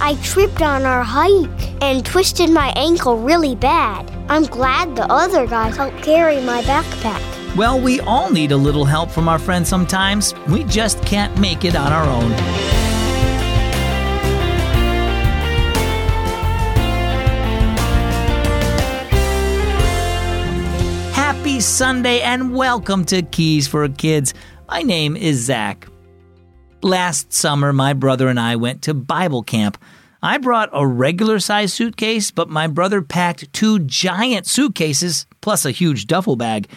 I tripped on our hike and twisted my ankle really bad. I'm glad the other guys helped carry my backpack. Well, we all need a little help from our friends sometimes. We just can't make it on our own. Happy Sunday and welcome to Keys for Kids. My name is Zach. Last summer, my brother and I went to Bible camp. I brought a regular size suitcase, but my brother packed two giant suitcases plus a huge duffel bag.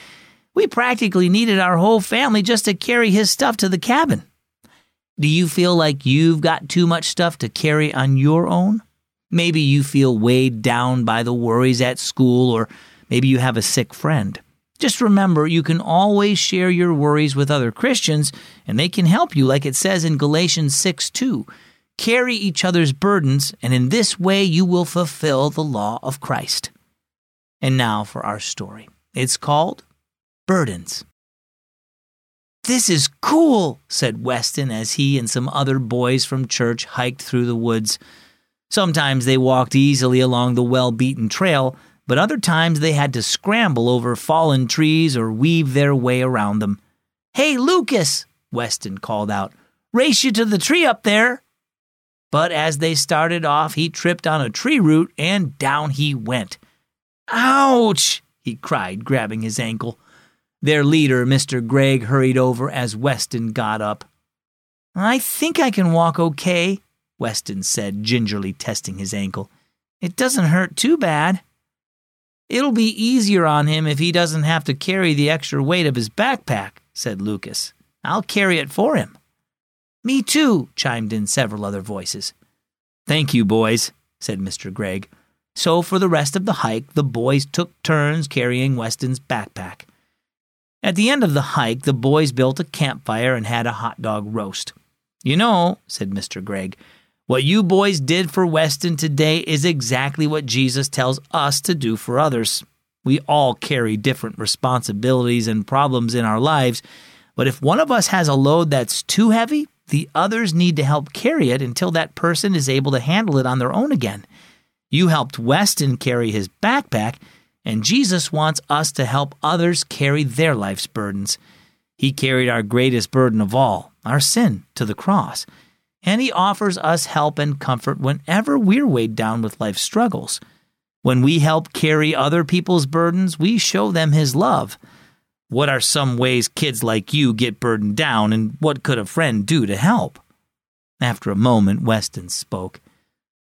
We practically needed our whole family just to carry his stuff to the cabin. Do you feel like you've got too much stuff to carry on your own? Maybe you feel weighed down by the worries at school, or maybe you have a sick friend. Just remember, you can always share your worries with other Christians, and they can help you, like it says in Galatians 6 2. Carry each other's burdens, and in this way you will fulfill the law of Christ. And now for our story. It's called Burdens. This is cool, said Weston as he and some other boys from church hiked through the woods. Sometimes they walked easily along the well beaten trail, but other times they had to scramble over fallen trees or weave their way around them. Hey, Lucas, Weston called out, race you to the tree up there. But as they started off, he tripped on a tree root and down he went. Ouch! he cried, grabbing his ankle. Their leader, Mr. Greg, hurried over as Weston got up. I think I can walk okay, Weston said, gingerly testing his ankle. It doesn't hurt too bad. It'll be easier on him if he doesn't have to carry the extra weight of his backpack, said Lucas. I'll carry it for him. Me too, chimed in several other voices. Thank you, boys, said Mr. Greg. So for the rest of the hike, the boys took turns carrying Weston's backpack. At the end of the hike, the boys built a campfire and had a hot dog roast. You know, said Mr. Greg, what you boys did for Weston today is exactly what Jesus tells us to do for others. We all carry different responsibilities and problems in our lives, but if one of us has a load that's too heavy, the others need to help carry it until that person is able to handle it on their own again. You helped Weston carry his backpack, and Jesus wants us to help others carry their life's burdens. He carried our greatest burden of all, our sin, to the cross and He offers us help and comfort whenever we're weighed down with life's struggles. When we help carry other people's burdens, we show them His love. What are some ways kids like you get burdened down, and what could a friend do to help? After a moment, Weston spoke.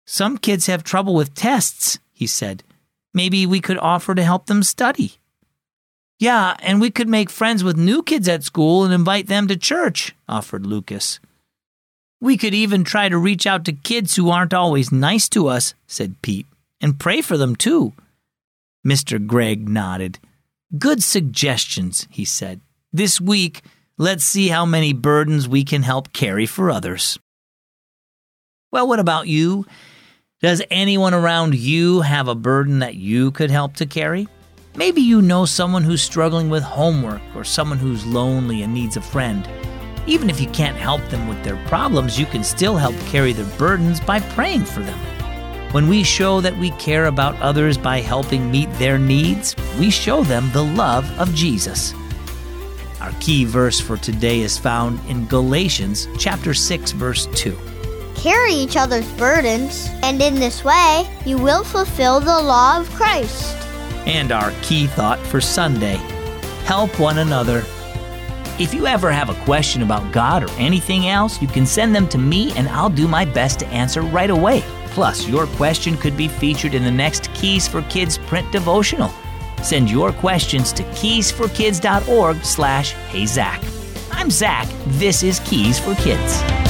Some kids have trouble with tests, he said. Maybe we could offer to help them study. Yeah, and we could make friends with new kids at school and invite them to church, offered Lucas. We could even try to reach out to kids who aren't always nice to us, said Pete, and pray for them too. Mr. Greg nodded. Good suggestions, he said. This week, let's see how many burdens we can help carry for others. Well, what about you? Does anyone around you have a burden that you could help to carry? Maybe you know someone who's struggling with homework or someone who's lonely and needs a friend. Even if you can't help them with their problems, you can still help carry their burdens by praying for them. When we show that we care about others by helping meet their needs, we show them the love of Jesus. Our key verse for today is found in Galatians chapter 6 verse 2. Carry each other's burdens, and in this way you will fulfill the law of Christ. And our key thought for Sunday help one another if you ever have a question about God or anything else, you can send them to me and I'll do my best to answer right away. Plus, your question could be featured in the next Keys for Kids print devotional. Send your questions to keysforkids.org slash heyzach. I'm Zach. This is Keys for Kids.